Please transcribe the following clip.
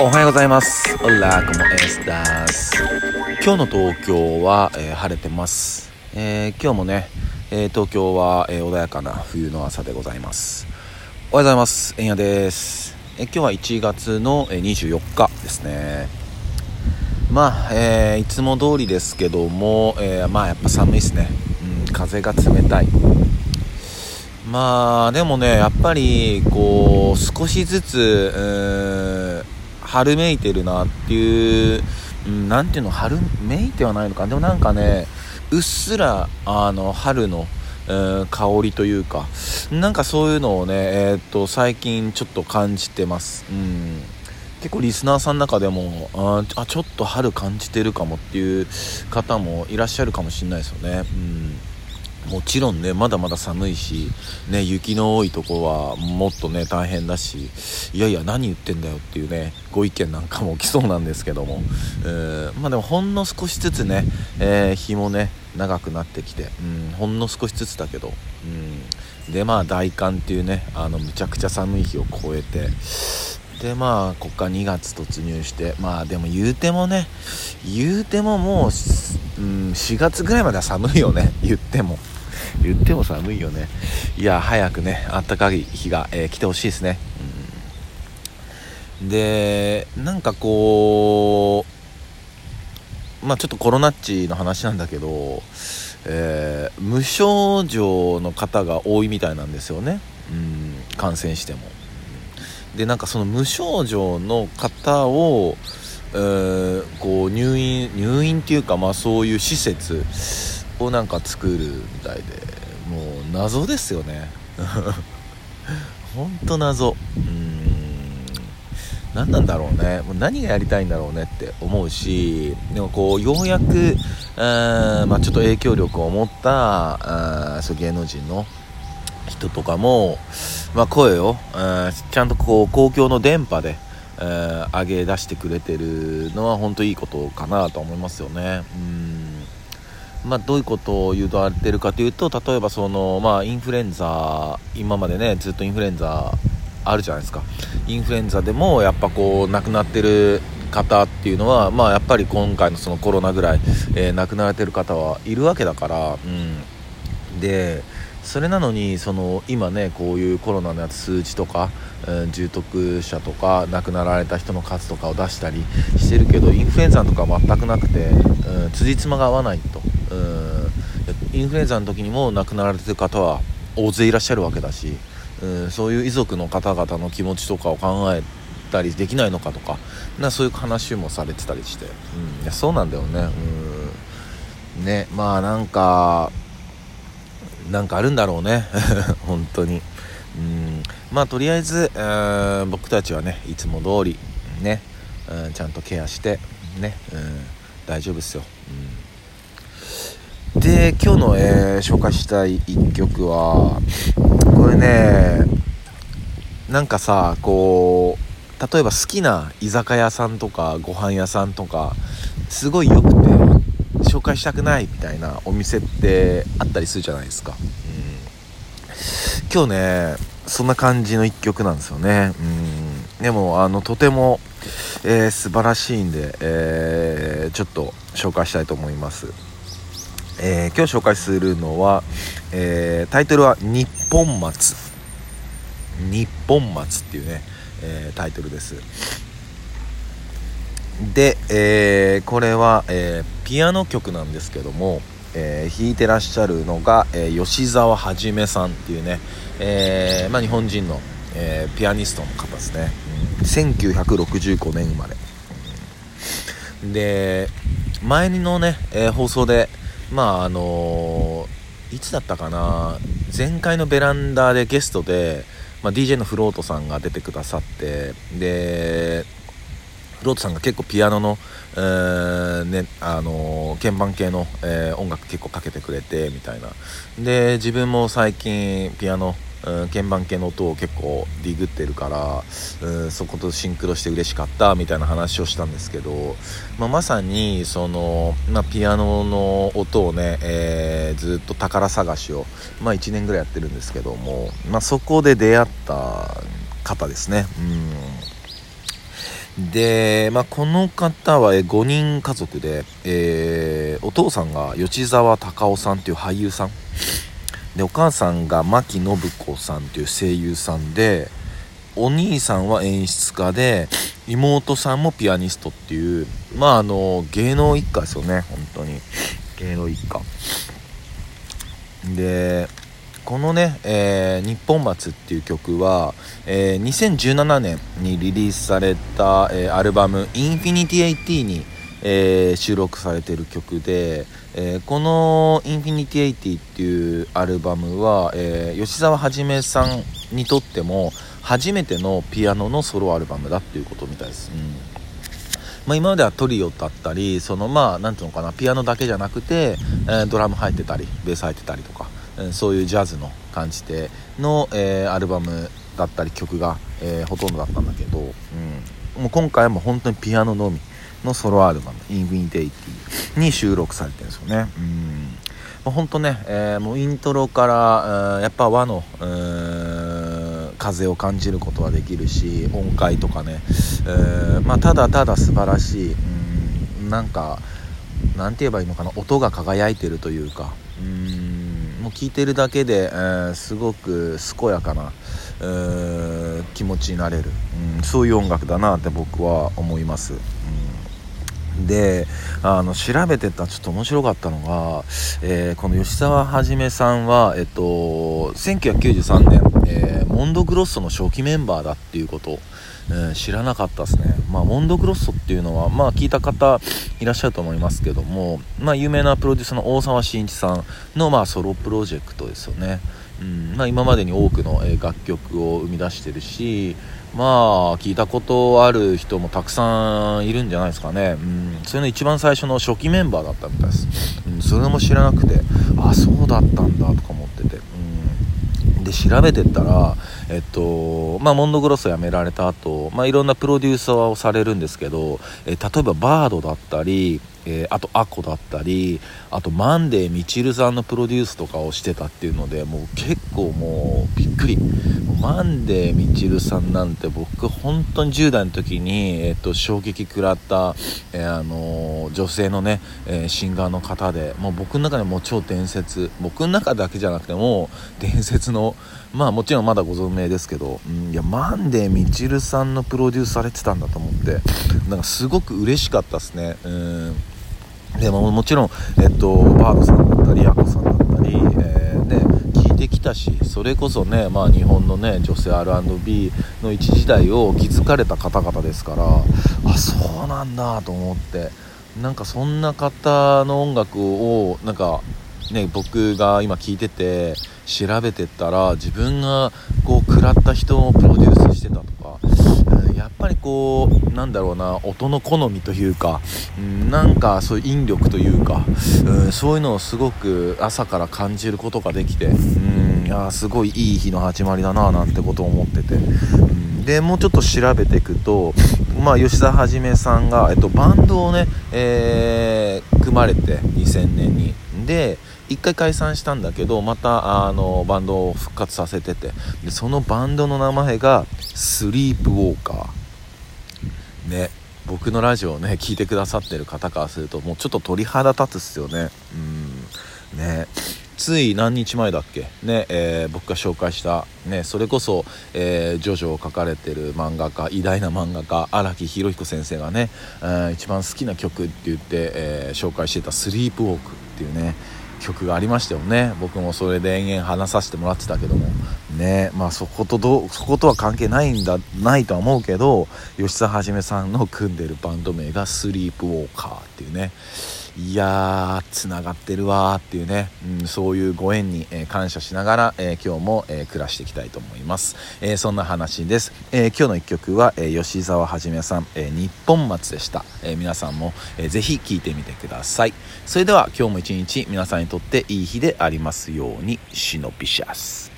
おはようございます。オラコモエスタス。今日の東京は、えー晴れてます。えー今日もね、えー東京は、え穏やかな冬の朝でございます。おはようございます。えんやです。え今日は1月の、え24日ですね。まあ、えいつも通りですけども、えまあやっぱ寒いですね。うん、風が冷たい。まあでもねやっぱりこう少しずつうん春めいてるなっていう、うん、なんていうの春めいてはないのか。でもなんかねうっすらあの春の、うん香りというかなんかそういうのをねえーっと最近ちょっと感じてます。うん。結構リスナーさんの中でもああちょっと春感じてるかもっていう方もいらっしゃるかもしれないですよね。うん。もちろんねまだまだ寒いし、ね、雪の多いとこはもっとね大変だしいやいや何言ってんだよっていうねご意見なんかも起きそうなんですけども、えーまあでもほんの少しずつね、えー日もね長くなってきて、うん、ほんの少しずつだけど、うん、でまあ大寒っていうねあのむちゃくちゃ寒い日を超えてでまあこっから2月突入してまあでも言うてもね言うてももう、うん、4月ぐらいまでは寒いよね言っても。言っても寒いよね。いや早くねあったかい日が、えー来てほしいですね、うん。でなんかこうまあちょっとコロナっちの話なんだけど、えー無症状の方が多いみたいなんですよね、うん、感染しても。でなんかその無症状の方を、えーこう入院入院っていうかまあそういう施設をなんか作るみたいでもう謎ですよね。ほんと謎。うん。何なんだろうね。もう何がやりたいんだろうねって思うしでもこうようやくあーまあ、ちょっと影響力を持ったあーそう芸能人の人とかも、まあ、声をあちゃんとこう公共の電波で、えー上げ出してくれてるのは本当いいことかなと思いますよね。うん。まあ、どういうことを言われてるかというと例えばその、まあ、インフルエンザ今までねずっとインフルエンザあるじゃないですか。インフルエンザでもやっぱこう亡くなってる方っていうのは、まあ、やっぱり今回のそのコロナぐらい、えー亡くなられてる方はいるわけだから、うん、でそれなのにその今ねこういうコロナのやつ数値とか、うん重篤者とか亡くなられた人の数とかを出したりしてるけどインフルエンザとか全くなくて、うん、辻褄が合わないと、うん、インフルエンザの時にも亡くなられてる方は大勢いらっしゃるわけだし、うん、そういう遺族の方々の気持ちとかを考えたりできないのかとかなそういう話もされてたりして、うん、いやそうなんだよね、うん、ねまあなんかなんかあるんだろうね。本当に。うん。まあとりあえず、うん僕たちはねいつも通りね、うんちゃんとケアしてね、うん、大丈夫ですよ、うん、で今日の、えー紹介したい一曲はこれねなんかさこう例えば好きな居酒屋さんとかご飯屋さんとかすごい良くて紹介したくないみたいなお店ってあったりするじゃないですか、うん、今日ねそんな感じの一曲なんですよね、うん、でもあのとても、えー素晴らしいんで、えーちょっと紹介したいと思います、えー今日紹介するのは、えータイトルは「日本松」日本松っていうね、えータイトルです。で、えこれは、えピアノ曲なんですけども、え弾いてらっしゃるのが、え吉沢はじめさんっていうね、えまあ、日本人の、えピアニストの方ですね、うん。1965年生まれ、で前のね、え放送でまああのいつだったかな。前回のベランダでゲストで、まあ、DJ のフロートさんが出てくださってでフロートさんが結構ピアノの、えーねあの鍵盤系の、えー音楽結構かけてくれてみたいな。で自分も最近ピアノ、うん鍵盤系の音を結構ディグってるから、うんそことシンクロして嬉しかったみたいな話をしたんですけど、まあ、まさにその、まあ、ピアノの音をね、えーずっと宝探しを、まあ、1年ぐらいやってるんですけども、まあ、そこで出会った方ですね。うんで、まあ、この方は5人家族で、えー、お父さんが吉沢隆夫さんっていう俳優さんでお母さんが牧信子さんっていう声優さんでお兄さんは演出家で妹さんもピアニストっていうまああの芸能一家ですよね本当に。芸能一家。でこのね、えー、日本松っていう曲は、えー、2017年にリリースされた、えー、アルバム Infinity80 に、えー、収録されてる曲で、えー、この Infinity80 っていうアルバムは、えー、吉沢はじめさんにとっても初めてのピアノのソロアルバムだっていうことみたいです。うん。まあ、今まではトリオだったりそのまあ何ていうのかなピアノだけじゃなくて、え、ドラム入ってたりベース入ってたりとかそういうジャズの感じでの、え、アルバムだったり曲が、え、ほとんどだったんだけど、うん、もう今回はもう本当にピアノのみ。のソロアルバム「インフィニテイティ」に収録されてるんですよね。うん。まあ、本当ね、えー、もうイントロから、やっぱ和の、風を感じることはできるし音階とかね、えー、まあ、ただただ素晴らしい、うん、なんかなんて言えばいいのかな。音が輝いてるというか。うん。もう聴いてるだけで、えー、すごく健やかな、えー、気持ちになれる、うん、そういう音楽だなって僕は思います。うん、であの調べてたちょっと面白かったのが、えー、この吉沢はじめさんは、えっと、1993年、えー、モンドグロッソの初期メンバーだっていうことえー、知らなかったですね。まあ、モンドグロッソっていうのは、まあ、聞いた方いらっしゃると思いますけども、まあ、有名なプロデューサーの大沢慎一さんの、まあ、ソロプロジェクトですよね。うんまあ、今までに多くの、楽曲を生み出してるし、まあ、聞いたことある人もたくさんいるんじゃないですかね。うん、それの一番最初の初期メンバーだったみたいです。うん、それも知らなくて、あ、そうだったんだとか思ってて。うん、で、調べてったら、えっと、まあ、モンドグロスを辞められた後、まあ、いろんなプロデューサーをされるんですけど、え例えばバードだったり、えー、あとアコだったりあとマンデーみちるさんのプロデュースとかをしてたっていうのでもう結構もうびっくり。マンデーみちるさんなんて僕本当に10代の時に、えー、と衝撃食らった、えー、あの、女性のね、え、シンガーの方でもう僕の中でも超伝説。僕の中だけじゃなくても伝説のまあもちろんまだご存命ですけど、うん、いやマンデーみちるさんのプロデュースされてたんだと思ってなんかすごく嬉しかったですね。うん。でももちろん、えっと、バードさんだったりヤコさんだったり、えー、ね、聞いてきたしそれこそね、まあ、日本のね女性 R&B の一時代を築かれた方々ですからあそうなんだと思ってなんかそんな方の音楽をなんかね僕が今聞いてて調べてったら自分がこう食らった人をプロデュースしてたとかやっぱりこうなんだろうな音の好みというか、うん、なんかそういう引力というか、うん、そういうのをすごく朝から感じることができて、うん、いやすごいいい日の始まりだななんてことを思ってて、うん、でもうちょっと調べていくと、まあ、吉田はじめさんが、えっと、バンドをね、えー、組まれて2000年に。で1回解散したんだけどまたあのバンドを復活させてて。でそのバンドの名前がスリープウォーカー。ね僕のラジオをね聞いてくださってる方からするともうちょっと鳥肌立つっすよね。うん。ね。つい何日前だっけ？ね、えー、僕が紹介した、ね、それこそ、えー、ジョジョを描かれてる漫画家偉大な漫画家荒木博彦先生がね、えー、一番好きな曲って言って、え紹介してた「スリープウォーク」っていうね曲がありましたよね。僕もそれで延々話させてもらってたけども。ね。まあそことどそことは関係ないんだないとは思うけど吉沢はじめさんの組んでるバンド名がスリープウォーカーっていうね。いやーつながってるわーっていうね、うん、そういうご縁に、えー、感謝しながら、えー、今日も、えー、暮らしていきたいと思います、えそんな話です、え今日の一曲は、え吉沢はじめさん、え日本松でした、え皆さんも、えー、ぜひ聴いてみてください。それでは今日も一日皆さんにとっていい日でありますように。シノピシャス。